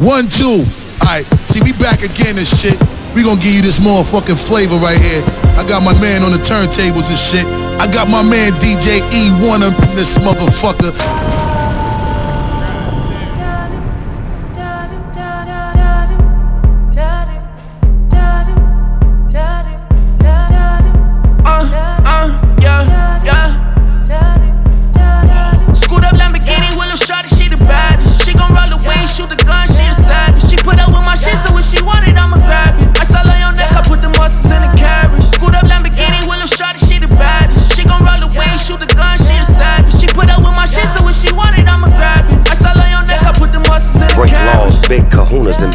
One, two. Alright, see, we back again and shit. We gonna give you this motherfucking flavor right here. I got my man on the turntables and shit. I got my man DJ E1 up in this motherfucker.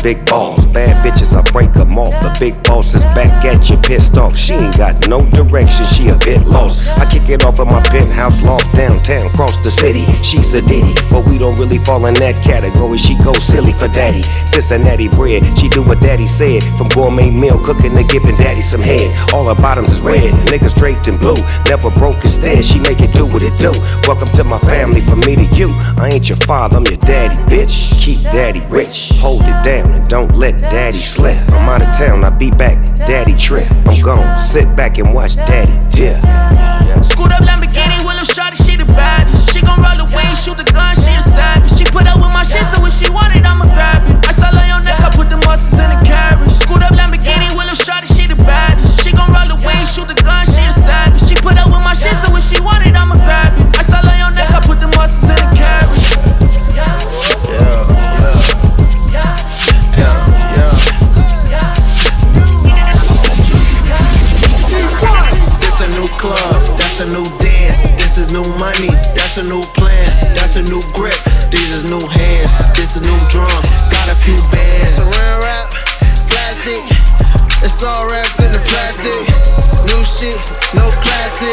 Big balls. Bad big boss is back at you, pissed off. She ain't got no direction, she a bit lost. I kick it off in my penthouse loft downtown, cross the city. She's a ditty, but we don't really fall in that category. She goes silly for daddy. Cincinnati bread, she do what daddy said. From gourmet meal cooking to giving daddy some head. All her bottoms is red, niggas draped in blue. Never broke instead, she make it do what it do. Welcome to my family, from me to you. I ain't your father, I'm your daddy, bitch. Keep daddy rich, hold it down and don't let daddy slip. I'm out of town, I be back, daddy trip. I'm gone, sit back and watch daddy dip. Scoot up Lamborghini, Willow shot she the baddest. She gon' roll away, shoot the gun, she a savage. She put up with my shit, so if she want it, I'ma grab it. I saw on your neck, I put the muscles in the carriage. Scoot up Lamborghini, Willow shot she the baddest. She gon' roll away, shoot the gun, she a savage. She put up with my shit, so if she want it, I'ma that's a new plan, that's a new grip. These is new hands, this is new drums. Got a few bands. Saran wrap, plastic. It's all wrapped in the plastic. New shit, no classic.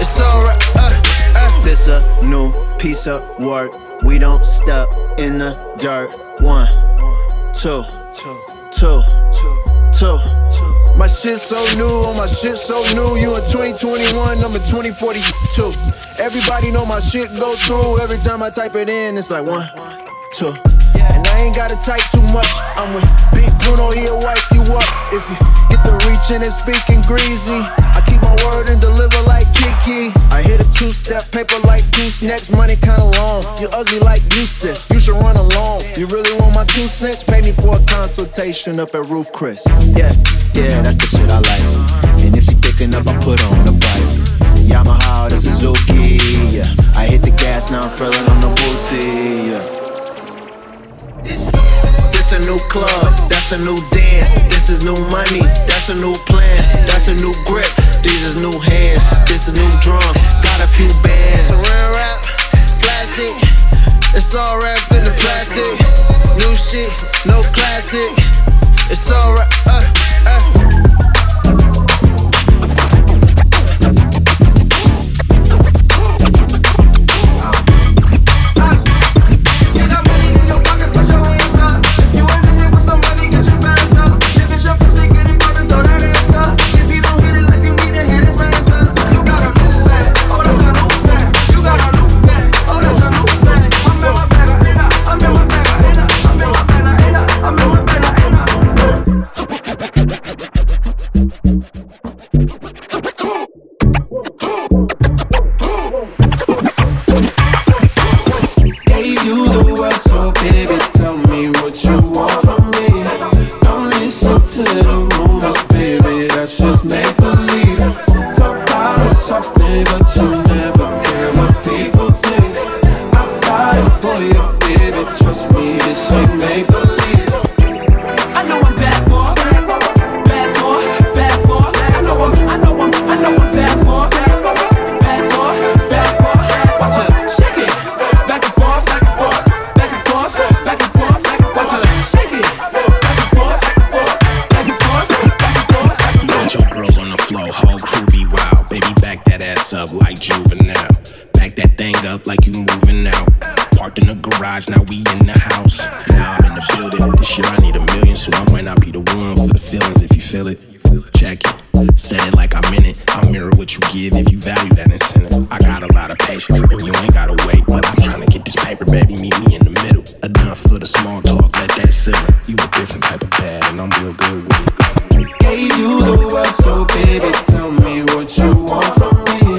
It's all right. Uh, uh. This a new piece of work. We don't step in the dirt. One, two, two, two. My shit so new, oh my shit so new. You in 2021, I'm in 2042. Everybody know my shit go through. Every time I type it in, it's like one, two. And I ain't gotta type too much. I'm with Big Bruno, he'll wipe you up. If you get the reaching and speaking greasy, my word and deliver like Kiki. I hit a two step paper like goose next, money kinda long. You ugly like Eustace, you should run along. You really want my two cents? Pay me for a consultation up at Roof Chris. Yeah, yeah, that's the shit I like. And if she thick enough, I put on a bike. Yamaha, the Suzuki. Yeah, I hit the gas, now I'm feeling on the booty. Club, that's a new dance. This is new money, that's a new plan, that's a new grip. These is new hands, this is new drums. Got a few bands. Saran wrap, plastic. It's all wrapped in the plastic. New shit, no classic. It's all. Uh, uh. About us moving out. Parked in the garage, now we in the house. Now I'm in the building. This year I need a million, so I might not be the one for the feelings if you feel it. Check it, said it like I'm in it. I'll mirror what you give if you value that incentive. I got a lot of patience, and you ain't gotta wait. But I'm trying to get this paper, baby. Meet me in the middle. Enough for the small talk, let that ceiling. You a different type of bad, and I'm real good with it. Gave you the world, so baby, tell me what you want from me.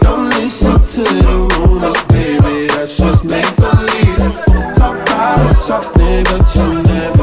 Don't listen to the rumors, just make believe. Talk about something, but you never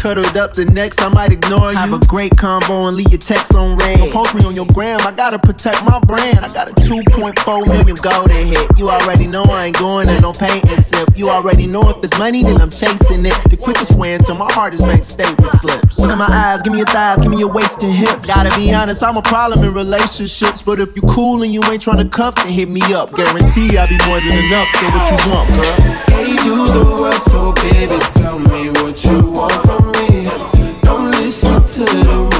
cuddled up, the next I might ignore you. Have a great combo and leave your text on red. Don't post me on your gram, I gotta protect my brand. I got a 2.4 million golden hit. You already know I ain't going to no paint and sip. You already know if it's money, then I'm chasing it. The quickest way until my heart is make statement slips. Look at my eyes, give me your thighs, give me your waist and hips. Gotta be honest, I'm a problem in relationships. But if you cool and you ain't trying to cuff, then hit me up. Guarantee I'll be more than enough. So what you want, girl? Gave you the world, so baby, tell me what you want from me. Don't listen to the rumors,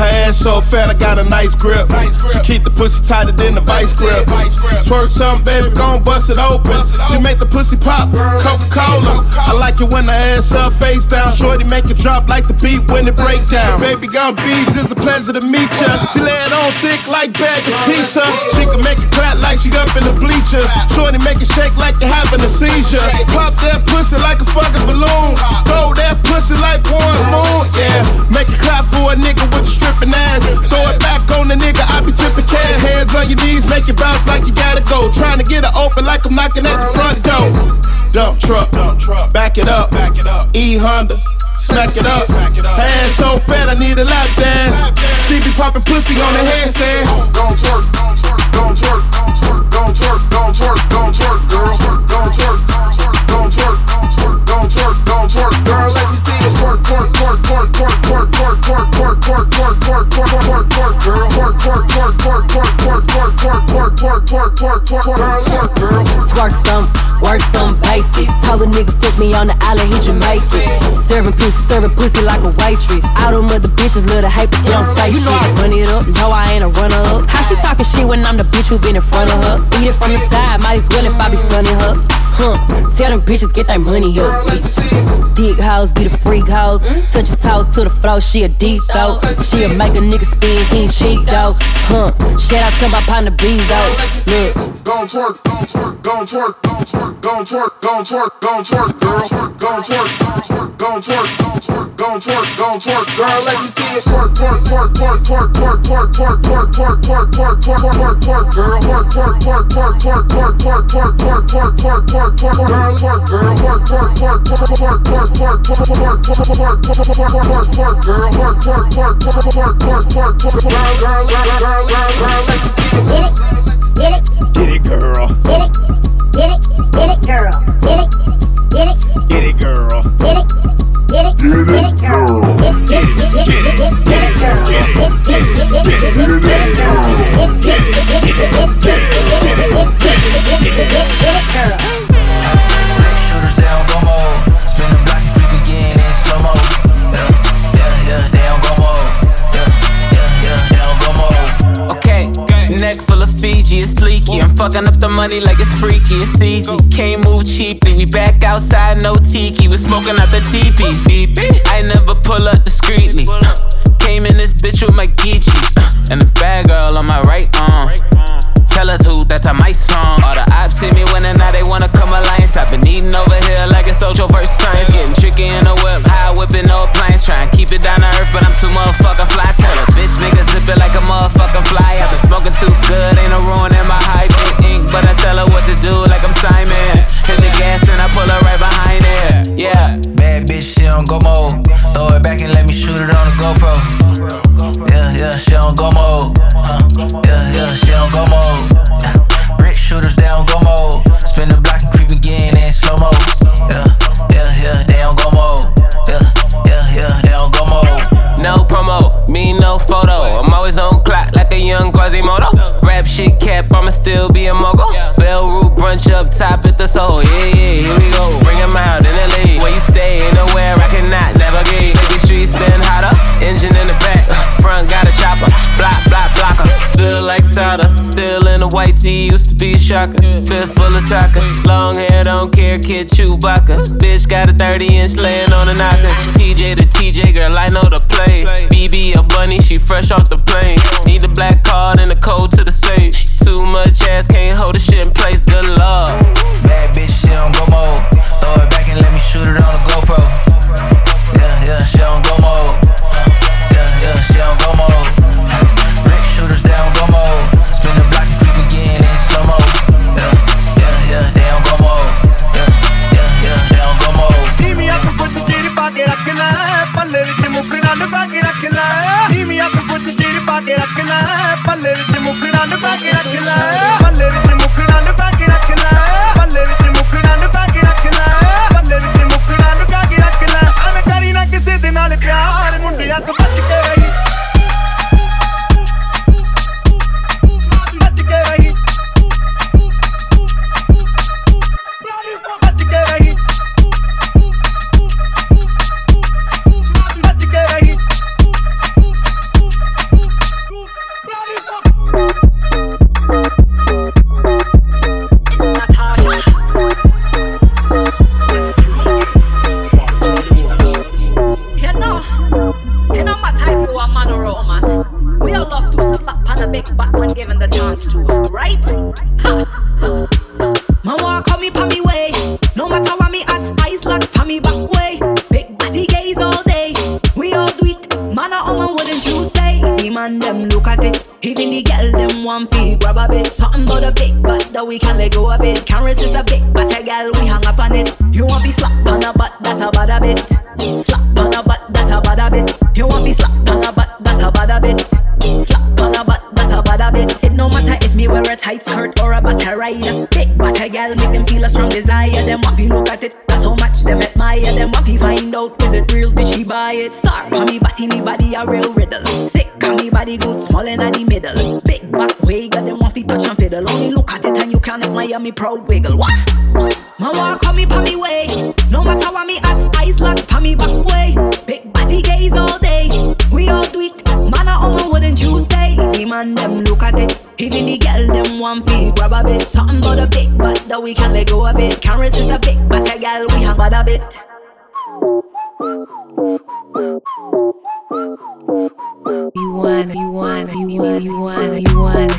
Her ass so fat, I got a nice grip. She keep the pussy tighter than the vice grip. Twerk something, baby, gon' bust it open. She make the pussy pop, Coca Cola. I like it when the ass up, face down. Shorty make it drop like the beat when it breaks down. Baby, gon' beads, it's a pleasure to meet ya. She lay it on thick like bag of pizza. She can make it clap like she up in the bleachers. Shorty make it shake like you having a seizure. Pop that pussy like a fucking balloon. Throw that pussy like one moon. Yeah, make it clap for a nigga with the stripping ass. Throw it back on the nigga, I be tipping cash. Hands on your knees, make it bounce like you gotta go. Trying to get it open like I'm knocking at the front door. Dump truck, back it up, back it up. E Honda. Smack it up. Ass so fat, I need a lap dance. She be popping pussy on the handstand. Gon' twerk, gon' twerk, gon' twerk, twerk, twerk, twerk, girl, twerk, some, work some basics. Told a nigga flip me on the island, he Jamaican. Serving pussy, serving pussy like a waitress. All them other bitches love to hate, but they don't say shit. Run it up, no I ain't a runner up. How she talking shit when I'm the bitch who been in front of her? Eat it from the side, might as well if I be sunning her. Huh, tell them bitches get that money up. Dick house, be the freak house. Touch your toes to the floor, she a deep throat. She'll make a nigga spin, he ain't cheap though. Huh, shout out to my partner bees though. Look. Gon' twerk, gon' twerk, gon' twerk, gon' twerk, gon' twerk, girl, gon' twerk, gon' twerk, gon' twerk, gon' twerk, girl. Let me see you twerk, twerk, twerk, twerk, twerk, twerk, twerk, twerk, twerk, twerk, twerk, twerk, twerk, twerk, twerk, girl, twerk, twerk, twerk, twerk, twerk, twerk, twerk, twerk, twerk, twerk, twerk, twerk, twerk, girl, twerk, girl, twerk, twerk, twerk, twerk, twerk, twerk, twerk, twerk, twerk, twerk, twerk, twerk, twerk, girl, twerk, twerk, twerk, twerk, twerk, twerk, twerk, girl, girl, girl, girl, girl, girl, let me see you. Get it, Get it, girl. get it, get it, get it, girl. Get it, get it, Get it, girl. get it, get it, get it, girl. Get it, get it, get it, get it, get it, girl. Get it, get it, get it, get it, get it, girl. Get it, get it, get it, get it, get it, get it, get it, get it, girl. Fucking up the money like it's freaky. It's easy. Can't move cheaply. We back outside, no tiki. We smoking out the teepee. Beep. I never pull up discreetly. Came in this bitch with my Geechees. Uh, and the bad girl on my right arm. Tell her to, that's a my song. All the ops see me winning, now they wanna come alliance. I've been eating over here like it's social versus science. Getting tricky in the whip, high whipping no appliance. Trying to keep it down to earth, but I'm too motherfucking fly. Tell a bitch nigga zip it like a motherfucking fly. I've been smoking too good, ain't no ruin in my high ink. But I tell her what to do 18 used to be a shocker. Fifth full of chaka. Long hair, don't care, kid Chewbacca. Bitch got a 30 inch laying on a knocker. PJ to TJ, girl, I know the play. BB a bunny, she fresh off the plane. Need a black card and the code to the safe. Too much ass, can't hold the shit in place, good luck, Bad bitch, she don't go mode. Throw it back and let me shoot it on the GoPro. We can let go of it. Can't resist a big but a girl we hang up on it. You want be slap on a butt, that's a bad a bit. Slap on a butt, that's a bad a bit. You want be slap on a butt, that's a bad a bit. Slap on a butt, that's a bad a bit. It no matter if me wear a tight skirt or a butter ride. Big butter girl make them feel a strong desire. Them want to look at it, that's how much them admire. Them want to find out is it real? Did she buy it? Star on me body, me body a real riddle. Thick on me body good, small in the middle. Admire proud wiggle. What? Man want come me pa me way. No matter what me at, eyes lock pa me back way. Big body gaze all day. We all do it. Man a woman, wouldn't you say? The man them look at it. Even the girl them want feel grab a bit. Something about a big butt that we can let go of it. Can't resist a big but a eh, girl we have got a bit. You won, you won, you won, you won, you won.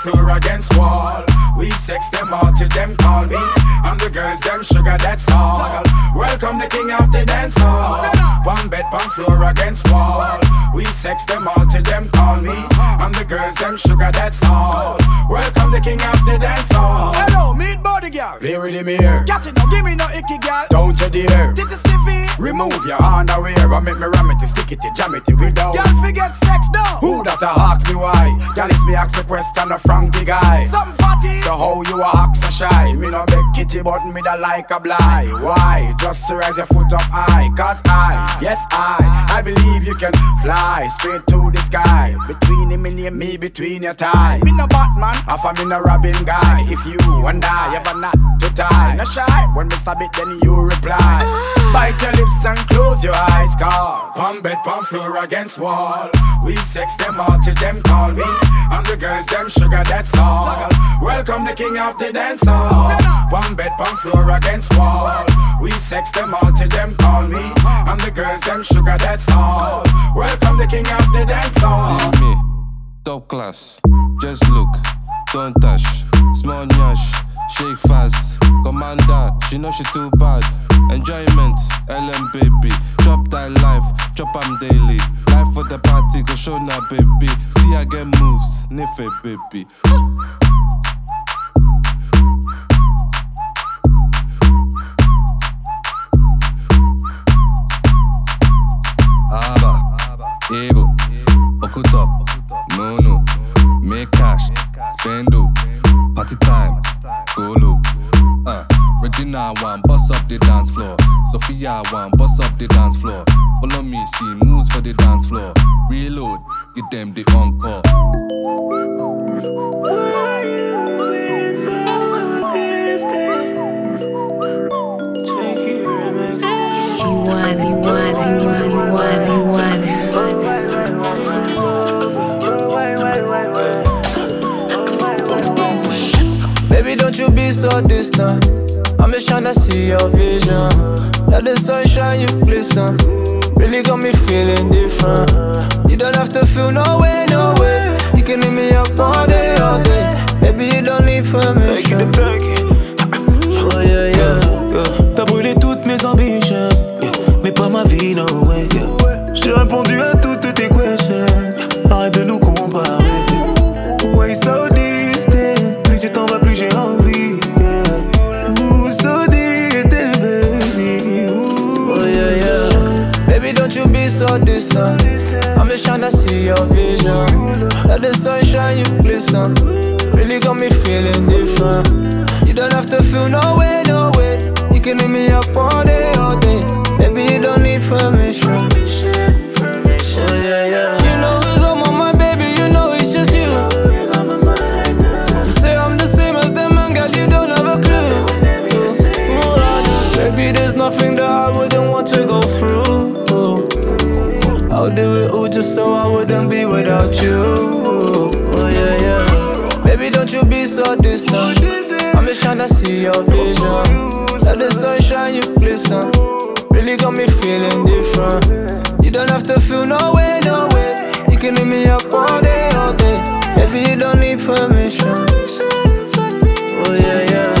Floor against wall. We sex them all till them call me. And the girls them sugar, that's all. Welcome the king of the dance hall. Pan bed, pan floor against wall. We sex them all till them call me. And the girls them sugar, that's all. Welcome the king of the dance hall. Hello, meet body girl. With me here. Got it, don't give me no icky girl. Don't you dare. Titty stiffy. Remove your underwear and make me ram it, stick it, jam it without. Girl, forget sex now. Who that a ask me why? Girl, it's me ask the question, a Frankie guy. Something fatty. So how you a act so shy? Me no beg kitty, but me da like a blind. Why? Just to raise your foot up high. Cause I, yes I, I believe you can fly straight to to the sky. Between him and me, between your thighs. Me no Batman, half a me no Robin guy. If you and I ever not to tie, no shy. When stab it, then you reply. Bite your lips and close your eyes, cause Pump bed, pump floor against wall. We sex them all till them call me. And the girls, them sugar, that's all. Welcome the king of the dance hall. Pump bed, pump floor against wall. We sex them all till them call me. And the girls, them sugar, that's all. Welcome the king of the dance hall. See me, top class. Just look, don't touch. Small nyash, shake fast. Commander, she know she too bad. Enjoyment, LM baby. Chop that life, chop am daily. Life for the party, go show now baby. See I get moves, nife baby. Aba, Ebo, Okutok, Sophia one, bust up the dance floor. Follow me, see moves for the dance floor. Reload, give them the encore. Want, want, want, you want, you want. Baby, don't you be so distant. I'm just tryna see your vision. Let the sunshine, you glisten. Really got me feeling different. You don't have to feel no way, no way. You can hit me up all day, all day. Baby, you don't need permission. Oh yeah, yeah, yeah. T'as brûlé toutes mes ambitions, yeah. mais pas ma vie, no way. Yeah. J'ai répondu à toutes tes sunshine, you glisten. Really got me feeling different. You don't have to feel no way, no way. You can hit me up all day, all day. Baby, you don't need permission. Oh yeah, yeah. You know it's all my mind, baby. You know it's just you. You say I'm the same as them, man, girl. You don't have a clue. Ah, Baby, there's nothing that I wouldn't want to go through. I'll do it all just so I wouldn't be without you. Baby, don't you be so distant. I'm just tryna see your vision. Let the sunshine, you glisten. Really got me feeling different. You don't have to feel no way, no way. You can hit me up all day, all day. Baby, you don't need permission. Oh yeah, yeah.